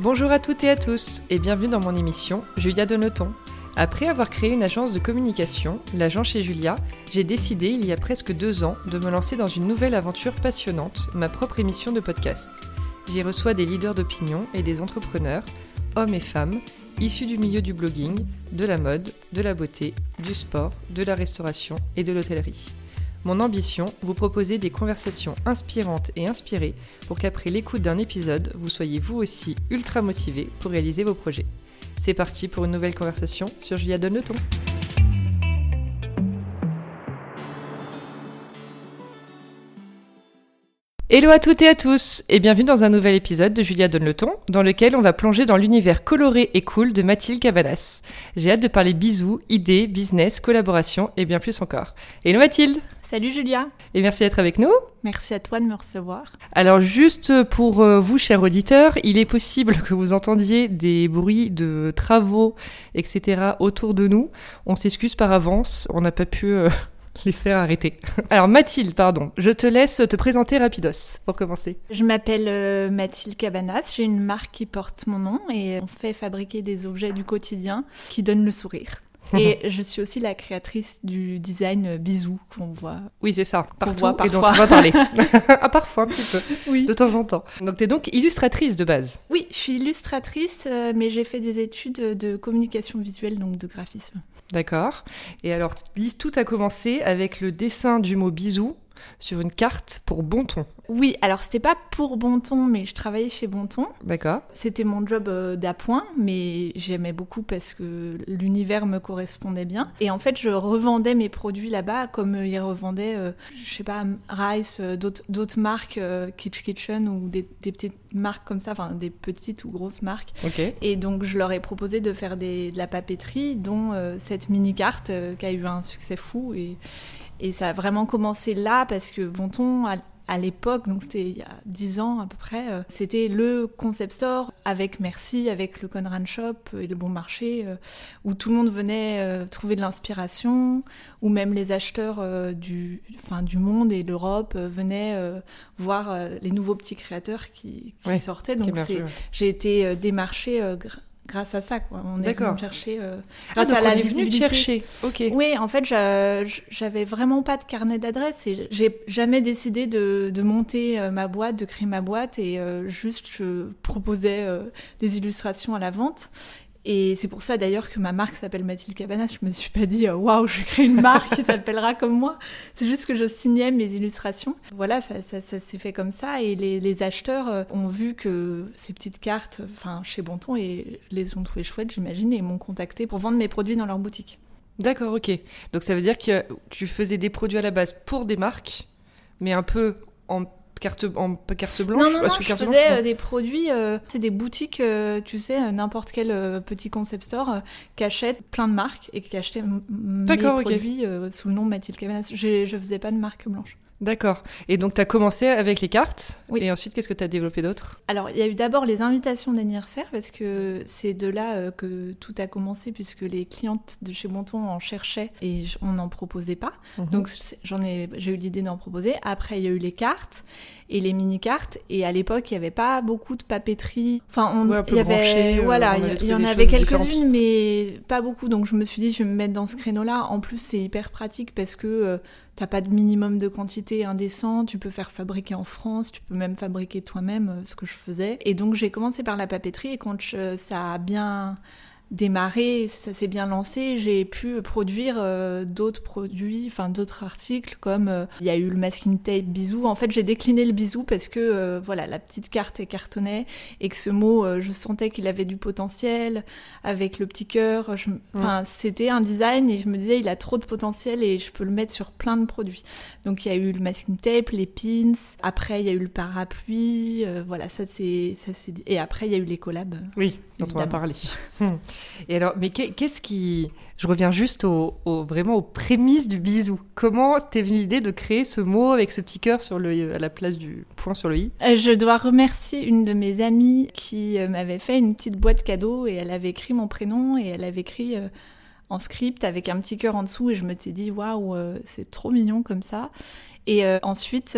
Bonjour à toutes et à tous et bienvenue dans mon émission Julia Donoton. Après avoir créé une agence de communication, l'agent chez Julia, j'ai décidé il y a presque deux ans de me lancer dans une nouvelle aventure passionnante, ma propre émission de podcast. J'y reçois des leaders d'opinion et des entrepreneurs, hommes et femmes, issus du milieu du blogging, de la mode, de la beauté, du sport, de la restauration et de l'hôtellerie. Mon ambition, vous proposer des conversations inspirantes et inspirées pour qu'après l'écoute d'un épisode, vous soyez vous aussi ultra motivé pour réaliser vos projets. C'est parti pour une nouvelle conversation sur Julia Donne le ton. Hello à toutes et à tous et bienvenue dans un nouvel épisode de Julia Donne le ton dans lequel on va plonger dans l'univers coloré et cool de Mathilde Cabanas. J'ai hâte de parler bisous, idées, business, collaboration et bien plus encore. Hello Mathilde Salut Julia Et merci d'être avec nous. Merci à toi de me recevoir. Alors juste pour euh, vous, chers auditeurs, il est possible que vous entendiez des bruits de travaux, etc. autour de nous. On s'excuse par avance, on n'a pas pu euh, les faire arrêter. Alors Mathilde, pardon, je te laisse te présenter rapidos pour commencer. Je m'appelle euh, Mathilde Cabanas, j'ai une marque qui porte mon nom et on fait fabriquer des objets du quotidien qui donnent le sourire. Et je suis aussi la créatrice du design bisous qu'on voit. Oui, c'est ça. Partout et dont on va parler. ah, parfois, un petit peu. Oui. De temps en temps. Donc, tu es donc illustratrice de base. Oui, je suis illustratrice, euh, mais j'ai fait des études de communication visuelle, donc de graphisme. D'accord. Et alors, tout a commencé avec le dessin du mot bisous sur une carte pour Bonton. Oui, alors c'était pas pour Bonton, mais je travaillais chez Bonton. D'accord. C'était mon job euh, d'appoint, mais j'aimais beaucoup parce que l'univers me correspondait bien. Et en fait, je revendais mes produits là-bas comme euh, ils revendaient, euh, je sais pas, Rice, d'autres marques, Kitsch Kitchen ou des, petites marques comme ça, enfin des petites ou grosses marques. Ok. Et donc, je leur ai proposé de faire de la papeterie, dont cette mini-carte qui a eu un succès fou. Et, et ça a vraiment commencé là parce que Bonton, à, l'époque, donc c'était il y a 10 ans à peu près, euh, c'était le concept store avec Merci, avec le Conran Shop et le Bon Marché, euh, où tout le monde venait euh, trouver de l'inspiration, où même les acheteurs du, enfin, du monde et l'Europe venaient voir les nouveaux petits créateurs qui, sortaient. Donc j'ai été démarchée grâce à ça. Quoi. On est venu chercher euh, ah, grâce à la visibilité. chercher. Ok. Oui, en fait, j'avais vraiment pas de carnet d'adresse et j'ai jamais décidé de, de monter euh, ma boîte, de créer ma boîte et euh, juste je proposais des illustrations à la vente. Et c'est pour ça d'ailleurs que ma marque s'appelle Mathilde Cabanas. Je me suis pas dit waouh, je vais créer une marque qui t'appellera comme moi. C'est juste que je signais mes illustrations. Voilà, ça, ça, ça s'est fait comme ça. Et les, les, acheteurs euh, ont vu que ces petites cartes, enfin chez Bonton, et les ont trouvées chouettes, j'imagine, et m'ont contacté pour vendre mes produits dans leur boutique. D'accord, ok. Donc ça veut dire que tu faisais des produits à la base pour des marques, mais un peu en carte en carte blanche non non, non je faisais euh, des produits euh, c'est des boutiques euh, tu sais n'importe quel petit concept store qui achète plein de marques et qui achetait mes produits sous le nom de Mathilde Cabanas. Je, je faisais pas de marque blanche D'accord. Et donc, tu as commencé avec les cartes. Oui. Et ensuite, qu'est-ce que tu as développé d'autre? Alors, il y a eu d'abord les invitations d'anniversaire, parce que c'est de là euh, que tout a commencé, puisque les clientes de chez Bonton en cherchaient et on n'en proposait pas. Mhm. Donc, j'en ai, j'ai eu l'idée d'en proposer. Après, il y a eu les cartes et les mini-cartes. Et à l'époque, il n'y avait pas beaucoup de papeterie. Enfin, on, il y avait, euh, voilà, il y, en avait quelques-unes, mais pas beaucoup. Donc, je me suis dit, je vais me mettre dans ce créneau-là. En plus, c'est hyper pratique parce que euh, T'as pas de minimum de quantité indécent, tu peux faire fabriquer en France, tu peux même fabriquer toi-même euh, ce que je faisais. Et donc j'ai commencé par la papeterie et quand ça a bien démarré, ça s'est bien lancé, j'ai pu produire euh, d'autres produits, enfin d'autres articles comme euh, il y a eu le masking tape bisou. En fait, j'ai décliné le bisou parce que euh, voilà, la petite carte est cartonnée et que ce mot, je sentais qu'il avait du potentiel avec le petit cœur. Enfin, c'était un design et je me disais il a trop de potentiel et je peux le mettre sur plein de produits. Donc il y a eu le masking tape, les pins. Après il y a eu le parapluie. voilà, ça c'est ça c'est et après il y a eu les collabs. Oui, dont on va parler. Et alors, mais qu'est-ce qui... Je reviens juste au, vraiment aux prémices du bisou. Comment t'es venue l'idée de créer ce mot avec ce petit cœur sur le, à la place du point sur le i? Euh, Je dois remercier une de mes amies qui euh, m'avait fait une petite boîte cadeau et elle avait écrit mon prénom et elle avait écrit... Euh, en script avec un petit cœur en dessous et je me suis dit waouh c'est trop mignon comme ça et ensuite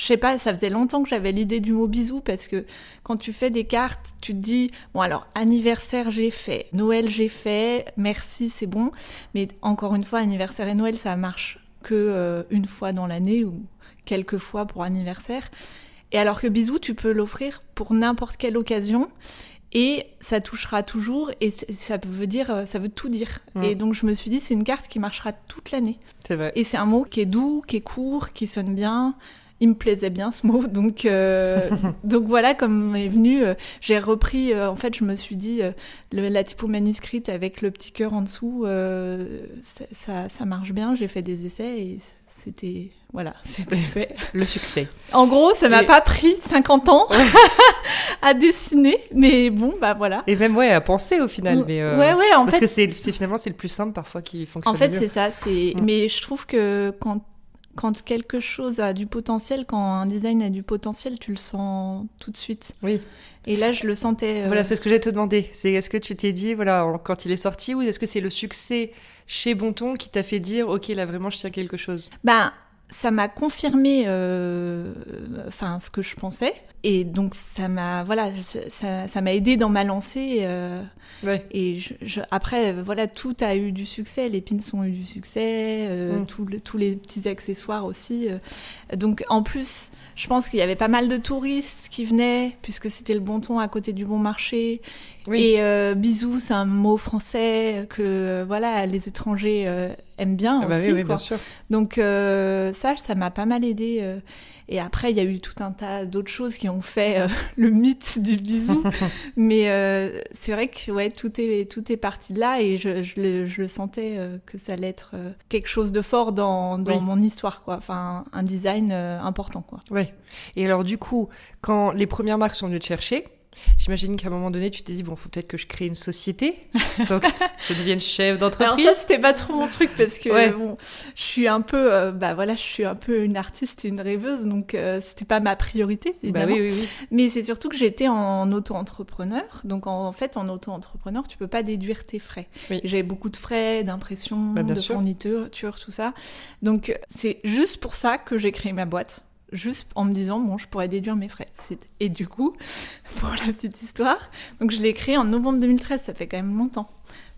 je sais pas, ça faisait longtemps que j'avais l'idée du mot bisou parce que quand tu fais des cartes, tu te dis bon alors anniversaire j'ai fait, Noël j'ai fait, merci c'est bon, mais encore une fois anniversaire et Noël ça marche que euh, une fois dans l'année ou quelques fois pour anniversaire. Et alors que bisou tu peux l'offrir pour n'importe quelle occasion et ça touchera toujours et ça veut dire euh, ça veut tout dire. Mm. et donc je me suis dit c'est une carte qui marchera toute l'année. C'est vrai. Et c'est un mot qui est doux qui est court qui sonne bien il me plaisait bien ce mot donc euh, donc voilà comme est venu euh, j'ai repris en fait je me suis dit la typo manuscrite avec le petit cœur en dessous ça, ça, ça marche bien j'ai fait des essais et c'était voilà, c'était fait. Le succès. En gros, ça m'a pas pris 50 ans à dessiner, mais bon, bah voilà. Et même ouais, à penser au final, mais euh, ouais, ouais, en parce que c'est finalement c'est le plus simple parfois qui fonctionne. En fait, c'est ça. C'est mm. mais je trouve que quand quand quelque chose a du potentiel, quand un design a du potentiel, tu le sens tout de suite. Oui. Et là, je le sentais. Euh, voilà, c'est ce que j'allais te demander. C'est est-ce que tu t'es dit, voilà, quand il est sorti, ou est-ce que c'est le succès chez Bonton qui t'a fait dire, ok, là vraiment, je tiens quelque chose? Ben, ça m'a confirmé euh, enfin ce que je pensais et donc ça m'a voilà ça m'a aidé dans ma lancée euh, et je, après voilà tout a eu du succès les pins ont eu du succès euh, mm. tous les petits accessoires aussi donc en plus je pense qu'il y avait pas mal de touristes qui venaient puisque c'était le bon ton à côté du bon marché et bisous c'est un mot français que voilà les étrangers aime bien ah bah aussi. bien sûr. Donc euh, ça, ça m'a pas mal aidé. Euh. Et après, il y a eu tout un tas d'autres choses qui ont fait euh, le mythe du bisou. Mais c'est vrai que ouais, tout est tout est parti de là et je, je, le, je le, sentais que ça allait être quelque chose de fort dans, dans mon histoire, quoi. Enfin, un design important, quoi. Oui. Et alors du coup, quand les premières marques sont venues te chercher, J'imagine qu'à un moment donné, tu t'es dit, bon, faut peut-être que je crée une société. Donc, je devienne chef d'entreprise. Alors ça, c'était pas trop mon truc parce que, bon, je suis un peu, euh, bah voilà, je suis un peu une artiste, une rêveuse, donc euh, c'était pas ma priorité, bah évidemment. oui, oui, oui. Mais c'est surtout que j'étais en auto-entrepreneur. Donc, en, fait, en auto-entrepreneur, tu peux pas déduire tes frais. J'avais beaucoup de frais d'impression, bah, de fourniture, tout ça. Donc, c'est juste pour ça que j'ai créé ma boîte juste en me disant bon je pourrais déduire mes frais. Et du coup pour la petite histoire donc je l'ai créé en novembre 2013 ça fait quand même longtemps.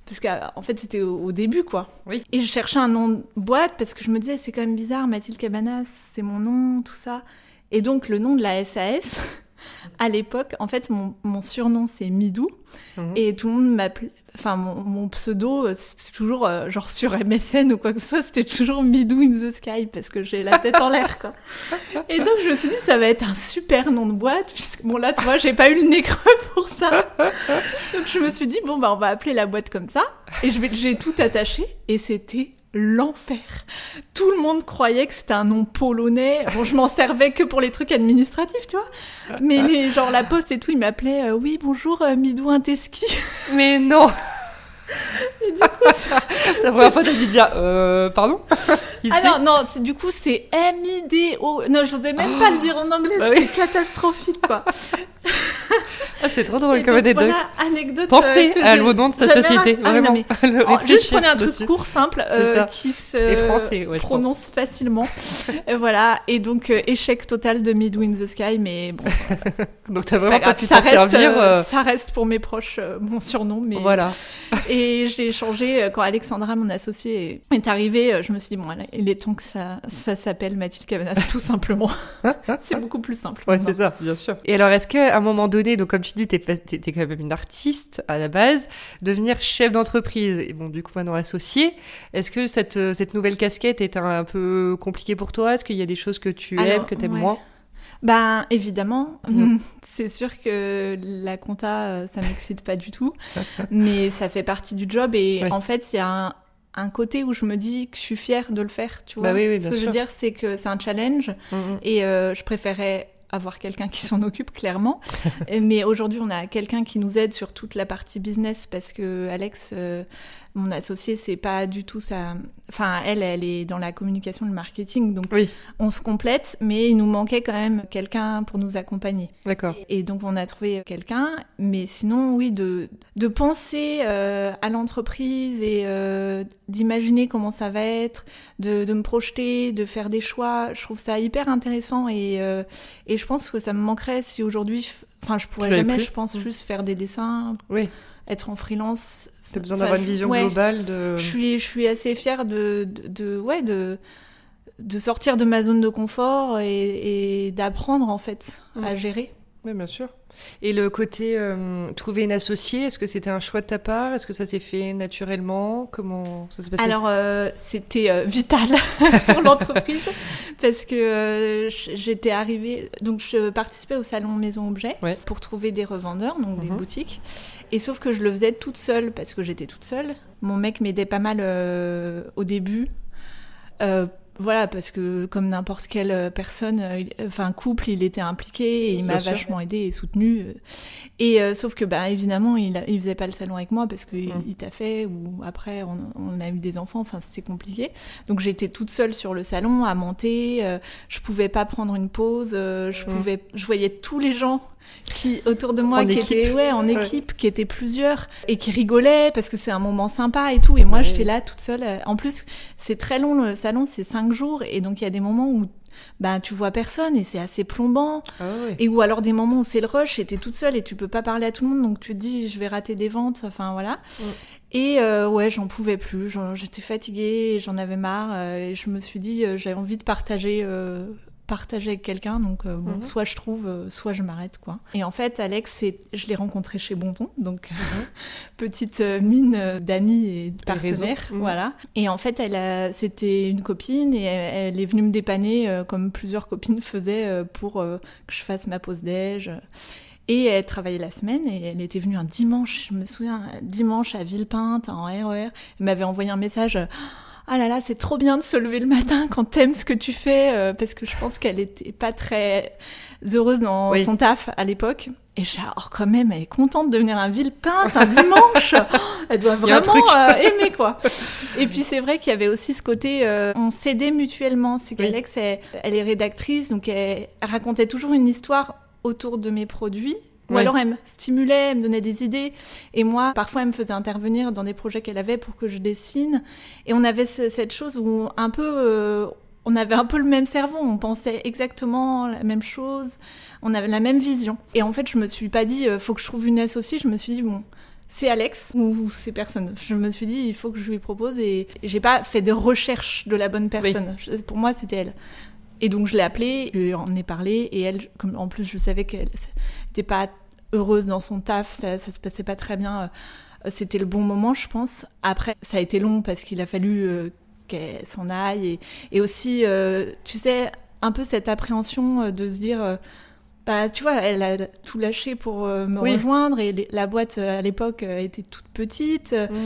Parce qu'en fait c'était au, début quoi. Oui. Et je cherchais un nom de boîte parce que je me disais c'est quand même bizarre Mathilde Cabanas c'est mon nom tout ça. Et donc le nom de la SAS à l'époque, en fait, mon, mon surnom c'est Midou mhm. et tout le monde m'appelait. Enfin, mon, pseudo c'était toujours euh, genre sur MSN ou quoi que ce soit, c'était toujours Midou in the Sky parce que j'ai la tête en l'air quoi. Et donc je me suis dit ça va être un super nom de boîte puisque bon là tu vois j'ai pas eu le nez creux pour ça. Donc je me suis dit bon bah on va appeler la boîte comme ça et je vais j'ai tout attaché et c'était l'enfer. Tout le monde croyait que c'était un nom polonais. Bon, je m'en servais que pour les trucs administratifs, tu vois. Mais genre la poste et tout, ils m'appelaient euh, oui bonjour euh, Inteski. Mais non. Et du coup, ça... la première fois, t'as dit déjà, euh, pardon Ah non, non, du coup, c'est M-I-D-O. Non, je n'osais même pas le dire en anglais, bah c'était catastrophique, quoi. Ah, c'est trop drôle comme anecdote. Voilà, anecdote. Pensez euh, au nom de sa société, ah, vraiment. Oh, juste prenez un truc court, simple, euh, qui se français, prononce facilement. et voilà, et donc euh, échec total de in the Sky, mais bon. donc t'as vraiment pas, pu t'en servir. Ça reste pour mes proches mon surnom, mais. Voilà. et je l'ai changé quand Alexandra, mon associée, est arrivée. Je me suis dit, bon, il est temps que ça, ça s'appelle Mathilde Cavanas, tout simplement. c'est beaucoup plus simple. Ouais, c'est ça, bien sûr. Et alors, est-ce qu'à un moment donné, donc comme tu dis, t'es, es, quand même une artiste à la base, devenir chef d'entreprise, et bon, du coup maintenant associé, est-ce que cette, euh, cette nouvelle casquette est un, peu compliquée pour toi? Est-ce qu'il y a des choses que tu aimes, que tu aimes moins? Ben évidemment, mhm. c'est sûr que la compta, euh, ça m'excite pas du tout, mais ça fait partie du job et en fait, il y a un, côté où je me dis que je suis fière de le faire, tu bah vois. oui, oui, Ce que je veux dire, c'est que c'est un challenge mhm. et euh, je préférais avoir quelqu'un qui s'en occupe clairement. Mais aujourd'hui, on a quelqu'un qui nous aide sur toute la partie business parce que Alex, euh, mon associé, c'est pas du tout ça. Enfin, elle, elle est dans la communication, le marketing, donc Oui, on se complète, mais il nous manquait quand même quelqu'un pour nous accompagner. d'accord. Et donc on a trouvé quelqu'un, mais sinon oui, de, de penser euh, à l'entreprise et euh, d'imaginer comment ça va être, de, de me projeter, de faire des choix, je trouve ça hyper intéressant et, euh, et je pense que ça me manquerait si aujourd'hui, enfin je pourrais jamais, plus. je pense, Mm. juste faire des dessins, Oui, être en freelance. T'as besoin d'avoir une vision ouais. globale de. Je suis, je suis assez fière de, de, de- ouais, de, de sortir de ma zone de confort et, et d'apprendre en fait à gérer. Oui, bien sûr. Et le côté euh, trouver une associée, est-ce que c'était un choix de ta part? Est-ce que ça s'est fait naturellement? Comment ça s'est passé? Alors, euh, c'était euh, vital pour l'entreprise parce que euh, j'étais arrivée, donc je participais au salon Maison Objet Ouais. pour trouver des revendeurs, donc des Mhm. boutiques. Et sauf que je le faisais toute seule parce que j'étais toute seule. Mon mec m'aidait pas mal euh, au début. Euh, voilà, parce que comme n'importe quelle euh, personne, euh, il- enfin couple, il était impliqué et il m'a vachement aidé et soutenu. euh. Et euh, sauf que, bah, évidemment, il, il faisait pas le salon avec moi parce qu'il Mm. il t'a fait ou après on, on a eu des enfants. Enfin, c'était compliqué. Donc j'étais toute seule sur le salon à monter. euh, je pouvais pas prendre une pause. euh, je Mm. pouvais, je voyais tous les gens qui autour de moi En qui équipe. étaient ouais en Ouais. équipe qui étaient plusieurs et qui rigolaient parce que c'est un moment sympa et tout et moi Ouais. j'étais là toute seule euh, en plus c'est très long le salon c'est cinq jours et donc il y a des moments où bah tu vois personne et c'est assez plombant Ah et ou alors des moments où c'est le rush et t'es toute seule et tu peux pas parler à tout le monde donc tu te dis je vais rater des ventes enfin voilà Mm. et euh, ouais j'en pouvais plus j'étais fatiguée j'en avais marre euh, et je me suis dit j'avais envie de partager euh, partager avec quelqu'un donc euh, bon, Mhm. soit je trouve euh, soit je m'arrête quoi et en fait Alex c'est je l'ai rencontré chez Bonton donc petite euh, mine d'amis et de partenaires Mhm. voilà et en fait elle c'était une copine et elle, elle est venue me dépanner euh, comme plusieurs copines faisaient pour que je fasse ma pause déj et elle travaillait la semaine et elle était venue un dimanche, je me souviens, dimanche à Villepinte en RER. Elle m'avait envoyé un message. Ah là là, c'est trop bien de se lever le matin quand t'aimes ce que tu fais, euh, parce que je pense qu'elle était pas très heureuse dans Oui. son taf à l'époque. Et oh, quand même, elle est contente de venir à Villepinte un dimanche. elle doit un vraiment euh, aimer quoi. Et puis c'est vrai qu'il y avait aussi ce côté, euh, on s'aidait mutuellement. C'est Oui. qu'Alex, elle, elle est rédactrice, donc elle, elle racontait toujours une histoire autour de mes produits. Ou Ouais. alors elle me stimulait, elle me donnait des idées. Et moi, parfois, elle me faisait intervenir dans des projets qu'elle avait pour que je dessine. Et on avait ce- cette chose où un peu... euh, on avait un peu le même cerveau, on pensait exactement la même chose, on avait la même vision. Et en fait, je me suis pas dit, euh, faut que je trouve une associée, je me suis dit, bon, c'est Alex ou c'est personne. Je me suis dit, il faut que je lui propose et j'ai pas fait de recherche de la bonne personne. Pour moi, c'était elle. Et donc, je l'ai appelée, je lui en ai parlé et elle, comme en plus, je savais qu'elle n'était pas heureuse dans son taf, ça, ça se passait pas très bien. euh, C'était le bon moment, je pense. Après, ça a été long parce qu'il a fallu euh, qu'elle s'en aille et, et aussi, euh, tu sais, un peu cette appréhension de se dire. bah, tu vois, elle a tout lâché pour euh, me Oui. rejoindre et les- la boîte euh, à l'époque euh, était toute petite. Mm.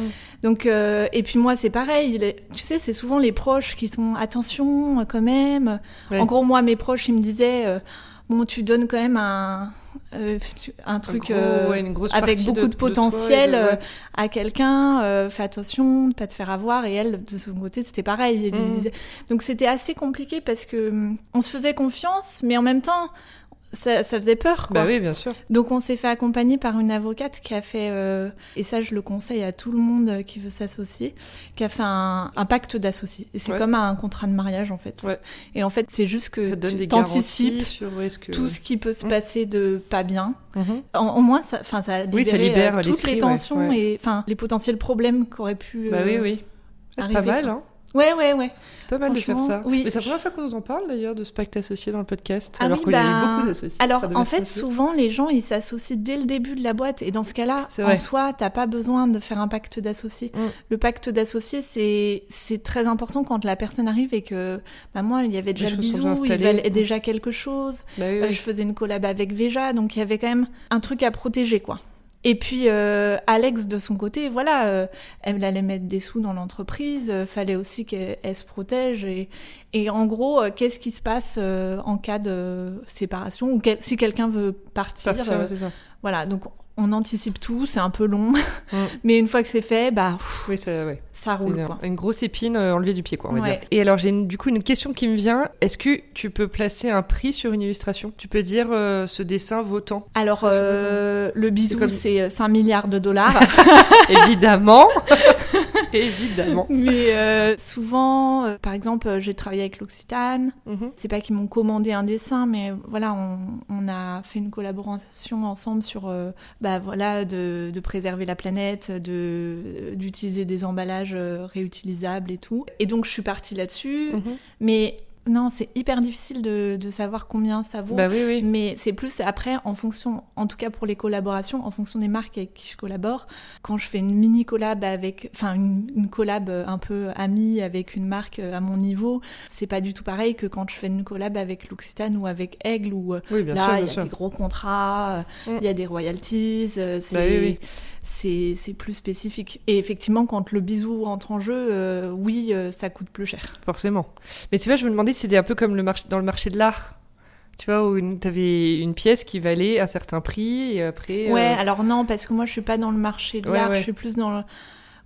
Donc, et puis moi, c'est pareil. les- tu sais, c'est souvent les proches qui font attention quand même. Ouais. En gros, moi, mes proches, ils me disaient, bon, tu donnes quand même un, euh, un truc gros, euh, ouais, une grosse avec beaucoup de- potentiel de- ouais. euh, à quelqu'un. fais attention, de pas te faire avoir. Et elle, de son côté, c'était pareil. Mhm. Donc, c'était assez compliqué parce que hum, on se faisait confiance, mais en même temps. Ça, ça faisait peur, quoi. Bah oui, bien sûr. Donc on s'est fait accompagner par une avocate qui a fait, euh, et ça je le conseille à tout le monde euh, qui veut s'associer, qui a fait un, un pacte d'associé. C'est Ouais. comme un contrat de mariage en fait. Ouais. Et en fait c'est juste que Ça te donne tu garanties sur que. tout ce qui peut se Mm. passer de pas bien. En- Au moins ça, ça, Oui, libère euh, toutes les tensions ouais. et enfin les potentiels problèmes qu'aurait pu. Bah oui, oui. C'est pas mal, hein. Ouais ouais ouais. C'est pas mal de faire ça. Oui. Mais c'est la première fois qu'on nous en parle d'ailleurs de ce pacte associé dans le podcast. Ah alors oui, qu'il y a bah, eu beaucoup d'associés. Alors, en fait, associés. souvent, les gens, ils s'associent dès le début de la boîte. Et dans ce cas-là, en soi, t'as pas besoin de faire un pacte d'associés. Mm. Le pacte d'associés, c'est c'est très important quand la personne arrive et que, bah, moi, il y avait déjà Les le bisou, il valait déjà quelque chose. Bah oui, Euh, je faisais une collab avec Veja, donc il y avait quand même un truc à protéger, quoi. Et puis euh, Alex de son côté, voilà, euh, elle allait mettre des sous dans l'entreprise, euh, fallait aussi qu'elle elle se protège et, et en gros, euh, qu'est-ce qui se passe euh, en cas de séparation ou quel- si quelqu'un veut partir, Partir, euh, ouais, ça. voilà. Donc on anticipe tout, c'est un peu long, mm. mais une fois que c'est fait, bah, oui, ça, ouais. ça roule. Une grosse épine euh, enlevée du pied, quoi. On va dire. Et alors, j'ai du coup une question qui me vient. Est-ce que tu peux placer un prix sur une illustration? Tu peux dire euh, ce dessin vaut tant? Alors, euh, le bisou, c'est 5 milliards de dollars. Évidemment. Évidemment. Mais souvent, par exemple, j'ai travaillé avec l'Occitane. Mhm. C'est pas qu'ils m'ont commandé un dessin, mais voilà, on, on, a fait une collaboration ensemble sur bah, voilà, de, préserver la planète, de, d'utiliser des emballages euh, réutilisables et tout. Et donc je suis partie là-dessus. Mhm. Mais non, c'est hyper difficile de, savoir combien ça vaut. Bah oui, oui. Mais c'est plus après, en fonction, en tout cas pour les collaborations, en fonction des marques avec qui je collabore. Quand je fais une mini collab avec, enfin une, collab un peu amie avec une marque à mon niveau, c'est pas du tout pareil que quand je fais une collab avec l'Occitane ou avec Aigle où là il y a des gros contrats, mm. il y a des royalties. Euh, bah c'est c'est plus spécifique. Et effectivement, quand le bisou rentre en jeu, euh, oui, euh, ça coûte plus cher. Forcément. Mais tu vois, je me demandais c'était un peu comme le marché, dans le marché de l'art. Tu vois, où tu avais une pièce qui valait un certain prix et après. Ouais, euh, alors non, parce que moi je suis pas dans le marché de l'art, je suis plus dans le.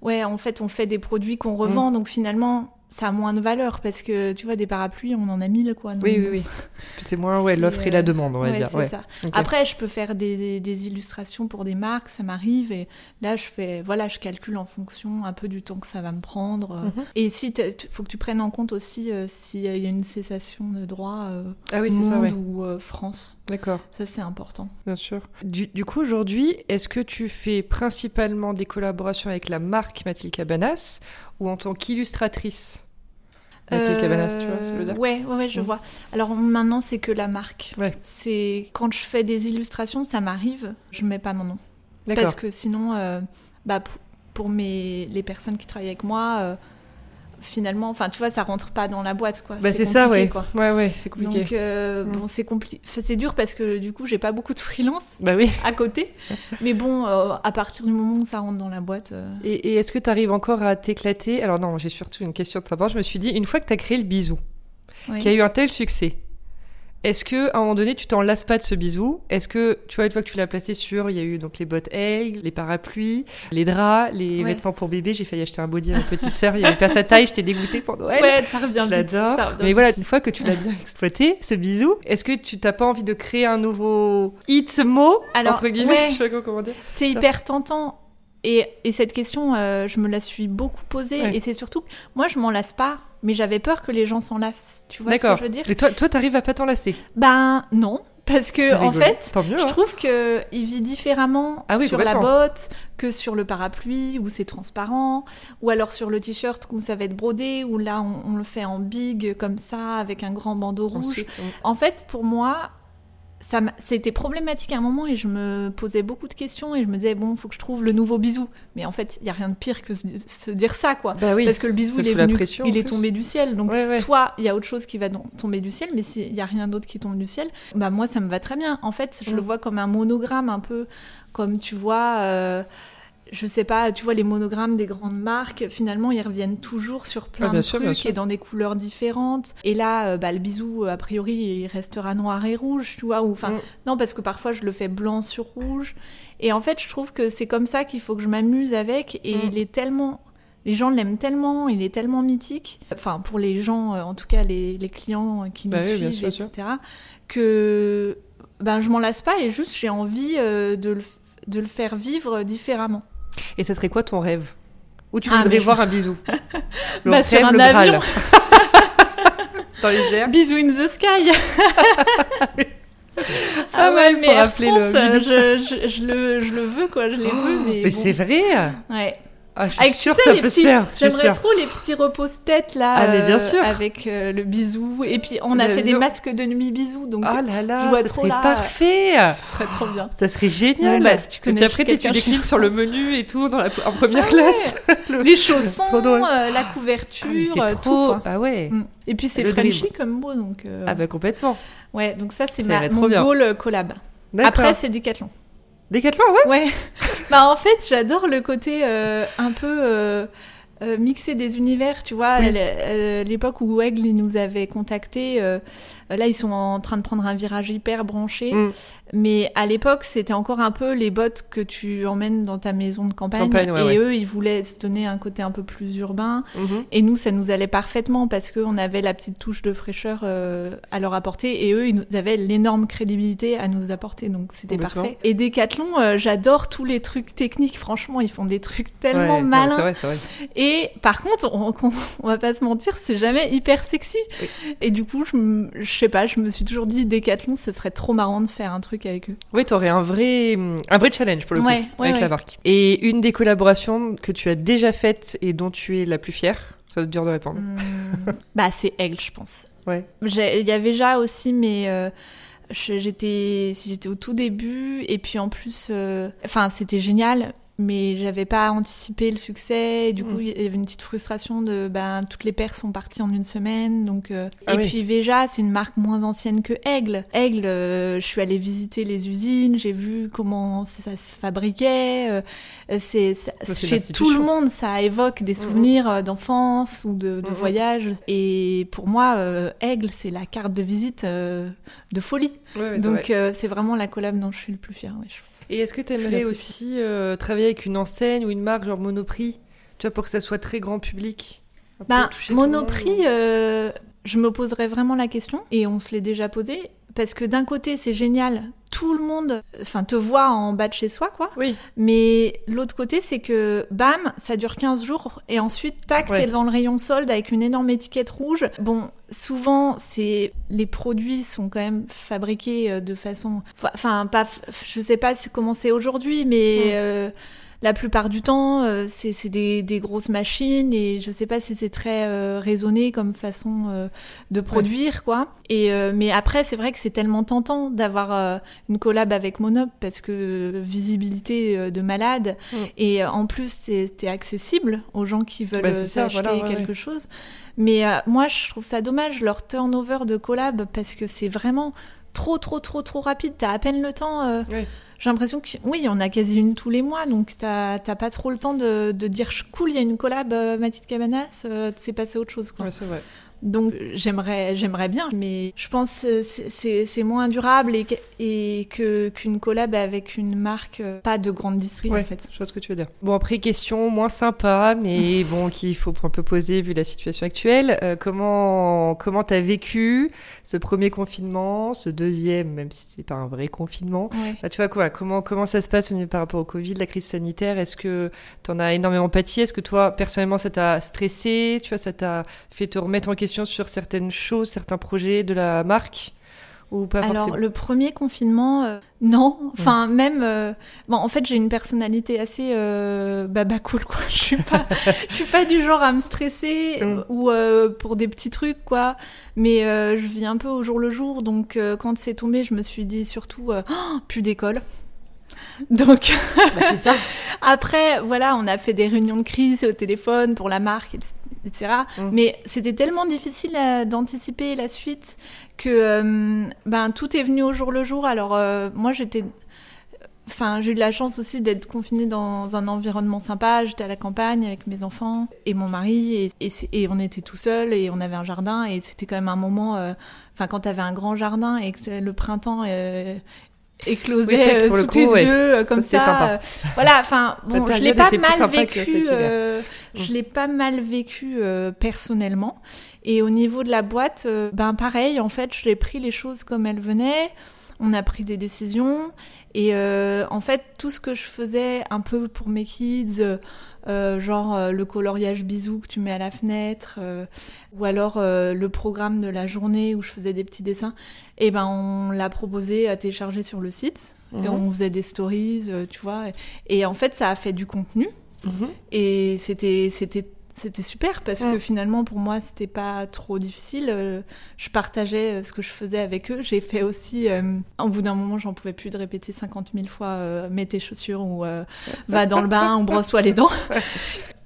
Ouais, en fait, on fait des produits qu'on revend, mm. donc finalement, ça a moins de valeur parce que tu vois des parapluies on en a mille quoi oui oui oui. C'est moins ouais l'offre et la demande on va dire ouais. Ça. après je peux faire des, des, illustrations pour des marques ça m'arrive et là je fais voilà je calcule en fonction un peu du temps que ça va me prendre mhm. et si faut que tu prennes en compte aussi euh, s'il y a une cessation de droit euh, ah oui, monde ça, ou euh, France. D'accord. Ça c'est important. Bien sûr. Du, du coup aujourd'hui est-ce que tu fais principalement des collaborations avec la marque Mathilde Cabanas ou en tant qu'illustratrice Mathilde Cabanas, tu vois ce que je veux dire Ouais, ouais, je mm. vois. Alors maintenant, c'est que la marque. Ouais. C'est quand je fais des illustrations, ça m'arrive, je mets pas mon nom. Parce que sinon, euh, bah, pour, mes, les personnes qui travaillent avec moi, euh, finalement, enfin, tu vois, ça rentre pas dans la boîte, quoi. Bah, c'est ça, ouais. Quoi. Ouais, ouais, c'est compliqué. Donc, euh, mm. bon, c'est compliqué. c'est dur parce que du coup, j'ai pas beaucoup de freelance bah, oui. à côté. Mais bon, euh, à partir du moment où ça rentre dans la boîte. Euh, et, est-ce que tu arrives encore à t'éclater? Alors, non, j'ai surtout une question de savoir. Je me suis dit, une fois que tu as créé le bisou, qui a eu un tel succès, est-ce que à un moment donné, tu t'en lasses pas de ce bisou? Est-ce que tu vois une fois que tu l'as placé sur, il y a eu donc les bottes aigle, les parapluies, les draps, les vêtements pour bébé. J'ai failli acheter un body à ma petite sœur. Il y avait pas sa taille. J'étais dégoûtée pour Noël. Ouais, ça revient je l'adore. Mais voilà, une fois que tu l'as bien exploité, ce bisou, est-ce que tu t'as pas envie de créer un nouveau hit mot entre guillemets Je sais pas comment dire. C'est hyper tentant. Et, et, cette question, euh, je me la suis beaucoup posée. Et c'est surtout, moi, je m'en lasse pas mais j'avais peur que les gens s'en lassent. Tu vois ce que je veux dire Et toi, toi, t'arrives à pas t'en lasser Ben non, parce que en fait, je hein. trouve que il vit différemment ah sur la botte que sur le parapluie où c'est transparent, ou alors sur le t-shirt où ça va être brodé, où là on, le fait en big comme ça avec un grand bandeau rouge. En fait, pour moi, c'était problématique à un moment et je me posais beaucoup de questions et je me disais bon faut que je trouve le nouveau bisou. Mais en fait il y a rien de pire que se, dire ça quoi. Bah oui, parce que le bisou il est venu, il est tombé du ciel. Donc soit il y a autre chose qui va tomber du ciel mais il y a rien d'autre qui tombe du ciel bah moi ça me va très bien. En fait je le mm. vois comme un monogramme un peu comme tu vois euh, je sais pas, tu vois les monogrammes des grandes marques, finalement ils reviennent toujours sur plein de trucs et dans des couleurs différentes. Et là, euh, bah, le bisou, a priori, il restera noir et rouge, tu vois. Ou enfin, mm. non, parce que parfois je le fais blanc sur rouge. Et en fait, je trouve que c'est comme ça qu'il faut que je m'amuse avec. Et mm. il est tellement les gens l'aiment tellement, il est tellement mythique, enfin pour les gens, euh, en tout cas les, clients qui nous bah suivent, etc., que ben, je m'en lasse pas et juste j'ai envie euh, de, le, de le faire vivre différemment. Et ça serait quoi ton rêve? Où tu ah, voudrais voir un bisou? Le bah, sur un le avion. Dans les airs. Bisou in the sky. ah ouais, mais Air France, je, je, je, le, je le veux, quoi, je les veux. Mais, mais c'est vrai Ouais. Ah, je suis sûre que ça peut se faire. J'aimerais trop les petits repose-tête là. Ah, mais bien sûr. avec euh, le bisou. Et puis, on a fait des masques de nuit bisous. Donc, oh là là, ça serait parfait. Ça serait trop bien. Ça serait génial. Bah, tu connais et puis après, tu déclines sur le menu et tout dans la, en première ah classe. les chaussons, euh, la couverture. Ah, c'est trop. ah ouais. Mm. Et puis, c'est Frenchy comme mot. Donc, euh, Ah bah complètement. Ouais, donc ça, c'est mon goal collab. Après, c'est Decathlon. Décathlon, ouais Ouais. bah en fait, j'adore le côté euh, un peu... Euh, mixer des univers, tu vois. Euh, l'époque où Aigle nous avait contactés, euh, là ils sont en train de prendre un virage hyper branché. Mm. Mais à l'époque, c'était encore un peu les bottes que tu emmènes dans ta maison de campagne. et eux, ils voulaient se donner un côté un peu plus urbain. Mm-hmm. Et nous, ça nous allait parfaitement parce qu'on avait la petite touche de fraîcheur à leur apporter. Et eux, ils nous avaient l'énorme crédibilité à nous apporter. Donc c'était parfait. Et Decathlon, j'adore tous les trucs techniques. Franchement, ils font des trucs tellement malins. Vrai, vrai. Et et par contre, on, on, va pas se mentir, c'est jamais hyper sexy. Et du coup, je, je sais pas, je me suis toujours dit, Decathlon, ce serait trop marrant de faire un truc avec eux. Oui, t'aurais un vrai, un vrai challenge pour le coup, avec la marque. Et une des collaborations que tu as déjà faites et dont tu es la plus fière Ça va être dur de répondre. Hmm. bah, c'est Aigle, je pense. Ouais. Il y avait déjà aussi, mais. Euh, j'étais j'étais au tout début et puis en plus euh, enfin c'était génial mais j'avais pas anticipé le succès. Et du coup, mm. il y avait une petite frustration de ben toutes les paires sont parties en une semaine. Donc euh, ah et puis Veja, c'est une marque moins ancienne que Aigle. Aigle, euh, je suis allée visiter les usines, j'ai vu comment ça, se fabriquait. Euh, c'est chez tout le monde, ça évoque des mm, mm. souvenirs d'enfance ou de, de voyage. Et pour moi, Aigle, c'est la carte de visite de folie. donc c'est vraiment la collab dont je suis le plus fière. je pense. Et est-ce que tu aimerais aussi travailler avec une enseigne ou une marque genre Monoprix, tu vois, pour que ça soit très grand public ben, Monoprix, euh, je me poserais vraiment la question, et on se l'est déjà posé, parce que d'un côté, c'est génial, tout le monde, enfin, te voit en bas de chez soi, quoi. Oui. Mais l'autre côté, c'est que, bam, ça dure 15 jours, et ensuite, tac, t'es devant le rayon solde avec une énorme étiquette rouge. Bon, souvent, c'est les produits sont quand même fabriqués euh, de façon, enfin, pas, je sais pas comment c'est aujourd'hui, mais euh, la plupart du temps, euh, c'est des, des, grosses machines et je sais pas si c'est très euh, raisonné comme façon euh, de produire, quoi. Et mais après, c'est vrai que c'est tellement tentant d'avoir une collab avec Monop parce que visibilité de malade mm. et en plus, c'est accessible aux gens qui veulent bah, acheter quelque chose. Mais moi, je trouve ça dommage leur turnover de collab parce que c'est vraiment trop, trop, trop, trop rapide. T'as à peine le temps. J'ai l'impression que oui, il y en a quasi une tous les mois, donc t'as pas trop le temps de, de dire cool, il y a une collab euh, Mathilde Cabanas, euh, c'est passé autre chose. Quoi. Ouais, c'est vrai. Donc j'aimerais j'aimerais bien, mais je pense que c'est moins durable et, et que qu'une collab avec une marque euh, pas de grande distribution en fait. Je vois ce que tu veux dire. Bon après question moins sympa, mais bon qu'il faut un peu poser vu la situation actuelle. Euh, comment comment t'as vécu ce premier confinement, ce deuxième, même si c'est pas un vrai confinement? Bah, tu vois quoi Comment comment ça se passe par rapport au Covid, la crise sanitaire? Est-ce que t'en as énormément pâti? Est-ce que toi personnellement ça t'a stressé? Tu vois ça t'a fait te remettre en question sur certaines choses, certains projets de la marque ou pas Alors le premier confinement, euh, non. Enfin même, euh, bon en fait j'ai une personnalité assez euh, baba cool quoi. Je suis pas, je suis pas du genre à me stresser mm. ou pour des petits trucs quoi. Mais je vis un peu au jour le jour. Donc quand c'est tombé, je me suis dit surtout oh, plus d'école. Donc, bah, c'est ça. Après, voilà, on a fait des réunions de crise au téléphone pour la marque, etc etc. Mm. Mais c'était tellement difficile euh, d'anticiper la suite que euh, ben, tout est venu au jour le jour. Alors euh, moi j'étais... Enfin, j'ai eu la chance aussi d'être confinée dans un environnement sympa. J'étais à la campagne avec mes enfants et mon mari, et, et, on était tout seul et on avait un jardin. Et c'était quand même un moment. Enfin, quand tu avais un grand jardin et que le printemps éclosait sous tes yeux comme ça. Sympa. voilà, enfin bon, je l'ai pas mal vécu. Je l'ai pas mal vécu euh, personnellement. Et au niveau de la boîte, euh, ben pareil, en fait, je l'ai pris les choses comme elles venaient. On a pris des décisions. Et euh, en fait, tout ce que je faisais un peu pour mes kids, genre le coloriage bisou que tu mets à la fenêtre, ou alors le programme de la journée où je faisais des petits dessins, et eh ben on l'a proposé à télécharger sur le site. Et mhm. on faisait des stories, tu vois. Et en fait, ça a fait du contenu. Mhm. Et c'était c'était c'était super parce que finalement pour moi c'était pas trop difficile. Euh, je partageais euh, ce que je faisais avec eux. J'ai fait aussi, euh, au bout d'un moment j'en pouvais plus de répéter 50 000 fois mets tes chaussures ou va dans le bain ou brosse-toi les dents.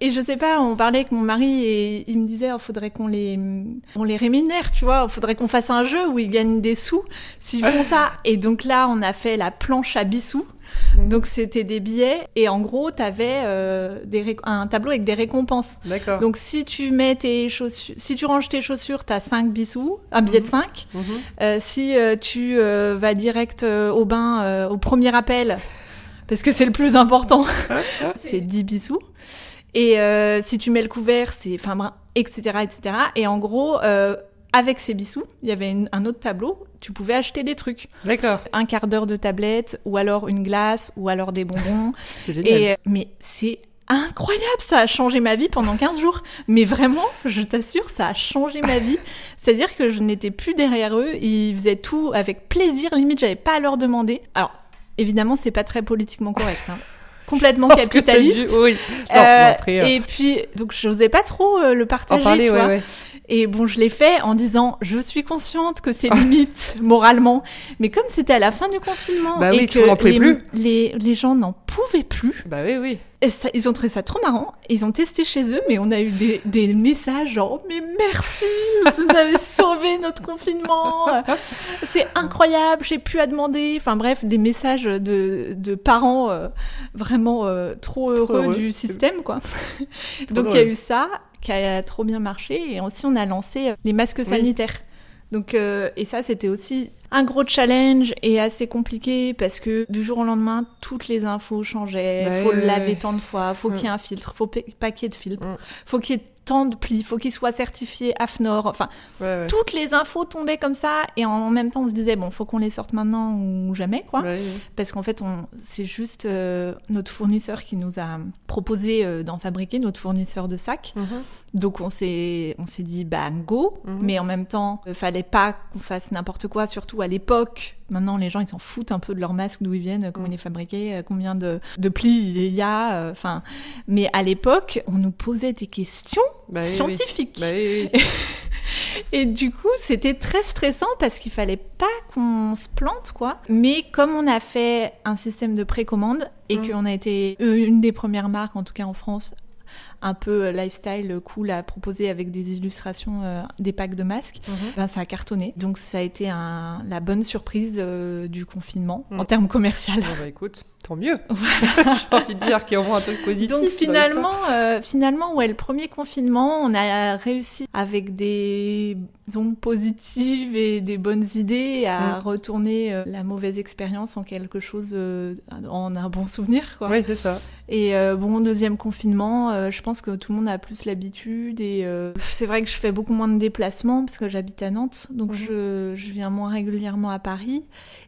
Et je sais pas, on parlait avec mon mari et il me disait, il oh, faudrait qu'on les, on les rémunère, tu vois, il faudrait qu'on fasse un jeu où ils gagnent des sous s'ils font ça. Et donc là, on a fait la planche à bissous. Mhm. Donc c'était des billets et en gros t'avais euh, des un tableau avec des récompenses. D'accord. Donc si tu mets tes chaussures, si tu ranges tes chaussures, t'as 5 bisous, un billet de 5. Mhm. Euh, si euh, tu euh, vas direct euh, au bain euh, au premier appel, parce que c'est le plus important, c'est 10 bisous. Et euh, si tu mets le couvert, c'est enfin etc etc. Et en gros, euh, avec ces bisous, il y avait une- un autre tableau. Tu pouvais acheter des trucs, D'accord. un quart d'heure de tablette, ou alors une glace, ou alors des bonbons. C'est génial. Et, euh, mais c'est incroyable, ça a changé ma vie pendant 15 jours. Mais vraiment, je t'assure, ça a changé ma vie. C'est-à-dire que je n'étais plus derrière eux, ils faisaient tout avec plaisir, limite j'avais pas à leur demander. Alors, évidemment, c'est pas très politiquement correct. hein. Complètement capitaliste. Oui. Non, Euh, après, euh, et puis, donc j'osais pas trop euh, le partager, en parler, tu ouais, vois. ouais. Et bon, je l'ai fait en disant, je suis consciente que c'est limite moralement, mais comme c'était à la fin du confinement Bah et oui, que les, plus. les, les gens n'en pouvaient plus, Bah oui, oui. et ça- ils ont trouvé ça trop marrant. Ils ont testé chez eux, mais on a eu des, des messages genre, mais merci, vous avez sauvé notre confinement, c'est incroyable, j'ai plus à demander. Enfin bref, des messages de, de parents euh, vraiment euh, trop heureux, heureux. du système, quoi. Trop Donc il y a eu ça qui a trop bien marché et aussi on a lancé euh, les masques Oui. sanitaires. Donc euh, et ça c'était aussi un gros challenge et assez compliqué parce que du jour au lendemain toutes les infos changeaient, Bah faut oui, le laver oui. tant de fois, faut Mm. qu'il y ait un filtre, faut pa- pas qu'il y ait de filtre, Mm. faut qu'il y ait tant de plis, faut qu'il soit certifié AFNOR, enfin Ouais, ouais. toutes les infos tombaient comme ça et en même temps on se disait bon faut qu'on les sorte maintenant ou jamais quoi parce qu'en fait, on, c'est juste euh, notre fournisseur qui nous a proposé euh, d'en fabriquer, notre fournisseur de sacs. Mhm. Donc on s'est, on s'est dit bah go, Mhm. mais en même temps, il fallait pas qu'on fasse n'importe quoi, surtout à l'époque. Maintenant, les gens ils s'en foutent un peu de leur masque, d'où ils viennent, comment Mhm. il est fabriqué, euh, combien de, de plis il y a. euh, Enfin, mais à l'époque, on nous posait des questions Bah oui. scientifiques. Bah oui, oui. Et du coup, c'était très stressant parce qu'il fallait pas qu'on se plante, quoi. Mais comme on a fait un système de précommande et Mm. qu'on a été euh, une des premières marques, en tout cas en France, un peu euh, lifestyle cool à proposer avec des illustrations, euh, des packs de masques, Mhm. ben, ça a cartonné. Donc ça a été un- la bonne surprise euh, du confinement Mm. en termes commercial. Bon, bah écoute, tant mieux. J'ai envie de dire qu'il y a au moins un truc positif. Donc finalement, euh, finalement, ouais, le premier confinement, on a réussi avec des ondes positives et des bonnes idées à Mm. retourner euh, la mauvaise expérience en quelque chose, en un bon souvenir, quoi. Oui, c'est ça. Et bon, deuxième confinement, je pense que tout le monde a plus l'habitude et euh, c'est vrai que je fais beaucoup moins de déplacements parce que j'habite à Nantes, donc Mhm. je, je viens moins régulièrement à Paris.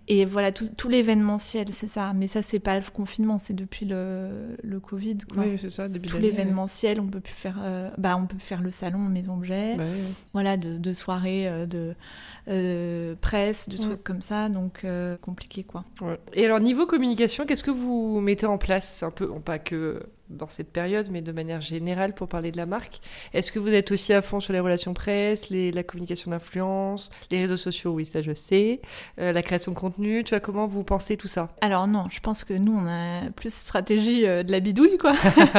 Et voilà, tout, tout l'événementiel, c'est ça. Mais ça, c'est pas le confinement, c'est depuis le, le Covid, quoi. Oui, c'est ça, début Tout l'événementiel, on peut plus faire, euh, bah, on peut faire le salon, mes objets. Bah oui, voilà, de, de soirées, euh, de euh, presse, de trucs comme ça, donc compliqué, quoi. Ouais. Et alors, niveau communication, qu'est-ce que vous mettez en place? Un peu, bon, pas que dans cette période, mais de manière générale pour parler de la marque. Est-ce que vous êtes aussi à fond sur les relations presse, les, la communication d'influence, les réseaux sociaux? Oui, ça je sais. Euh, la création de contenu, tu vois, comment vous pensez tout ça? Alors non, je pense que nous, on a plus stratégie euh, de la bidouille, quoi.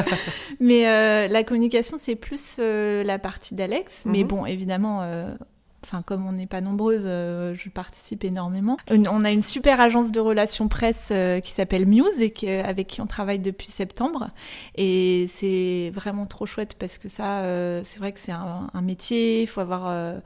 mais euh, la communication, c'est plus la partie d'Alex. Mais Mhm. bon, évidemment, enfin comme on n'est pas nombreuses, euh, je participe énormément. Une- on a une super agence de relations presse euh, qui s'appelle Muse et avec qui on travaille depuis septembre. Et c'est vraiment trop chouette parce que ça, euh, c'est vrai que c'est un, métier, il faut avoir... euh,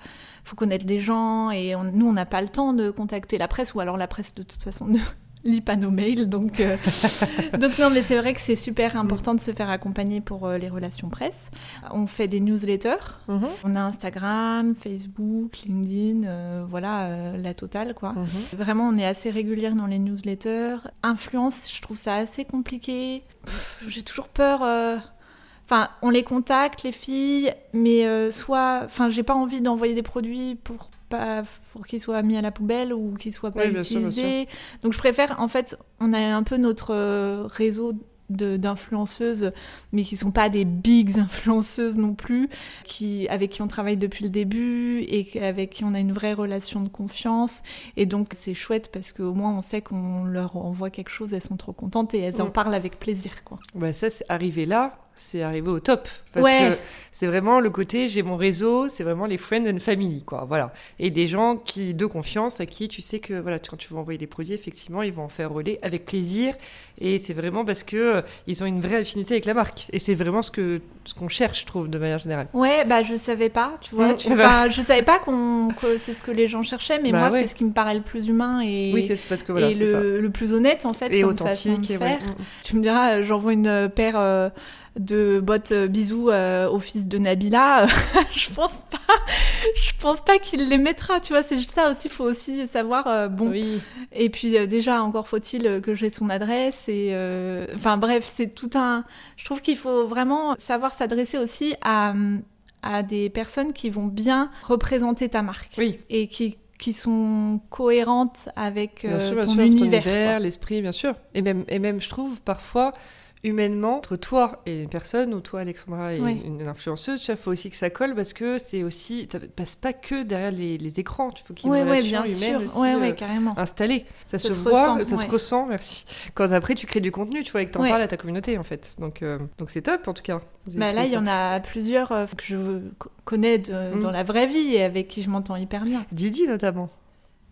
faut connaître les gens et nous on n'a pas le temps de contacter la presse ou alors la presse de toute façon ne lit pas nos mails donc euh, donc non mais c'est vrai que c'est super important de se faire accompagner pour euh, les relations presse on fait des newsletters on a Instagram Facebook LinkedIn euh, voilà euh, la totale quoi Mhm. Vraiment, on est assez régulière dans les newsletters. Influence, je trouve ça assez compliqué. J'ai toujours peur. Enfin, on les contacte, les filles, mais euh, soit. Enfin, j'ai pas envie d'envoyer des produits pour pas pour qu'ils soient mis à la poubelle ou qu'ils soient pas Oui, sûr. Donc, je préfère. En fait, on a un peu notre euh, réseau d'influenceuses, mais qui sont pas des bigs influenceuses non plus, qui, avec qui on travaille depuis le début et avec qui on a une vraie relation de confiance. Et donc c'est chouette parce qu'au moins on sait qu'on leur envoie quelque chose, elles sont trop contentes et elles en parlent avec plaisir. Quoi. Bah ça, c'est arrivé là. C'est arrivé au top. Parce que c'est vraiment le côté, j'ai mon réseau, c'est vraiment les friends and family, quoi. Voilà. Et des gens qui, de confiance, à qui tu sais que, voilà, quand tu vas envoyer des produits, effectivement, ils vont en faire relais avec plaisir. Et c'est vraiment parce que euh, ils ont une vraie affinité avec la marque. Et c'est vraiment ce que ce qu'on cherche, je trouve, de manière générale. Ouais, bah je savais pas, tu vois. Mm. Enfin, je savais pas qu'on que c'est ce que les gens cherchaient, mais bah moi, c'est ce qui me paraît le plus humain et, oui, c'est parce que, voilà, et le, le, plus honnête, en fait, et comme authentique. de faire. Mm. Tu me diras, j'envoie une paire. Euh, de bottes euh, bisous euh, au fils de Nabila, je pense pas, je pense pas qu'il les mettra, tu vois, c'est juste ça aussi, il faut aussi savoir, euh, bon, oui. et puis déjà, encore faut-il que j'ai son adresse, et enfin bref, c'est tout un, je trouve qu'il faut vraiment savoir s'adresser aussi à, à des personnes qui vont bien représenter ta marque. Oui. Et qui qui sont cohérentes avec ton, sûr, univers, l'esprit, bien sûr. Et même, et même, je trouve parfois, humainement, entre toi et une personne, ou toi, Alexandra, et une, influenceuse, il faut aussi que ça colle parce que c'est aussi, ça passe pas que derrière les, écrans, il faut qu'il y ait une relation humaine aussi euh, installée. Ça, se, voit, ça se ressent, merci. Quand après tu crées du contenu, tu vois, et que tu en parles à ta communauté, en fait. Donc euh, donc c'est top, en tout cas. Bah là, il y en a plusieurs euh, que je connais mm. dans la vraie vie et avec qui je m'entends hyper bien. Didi, notamment.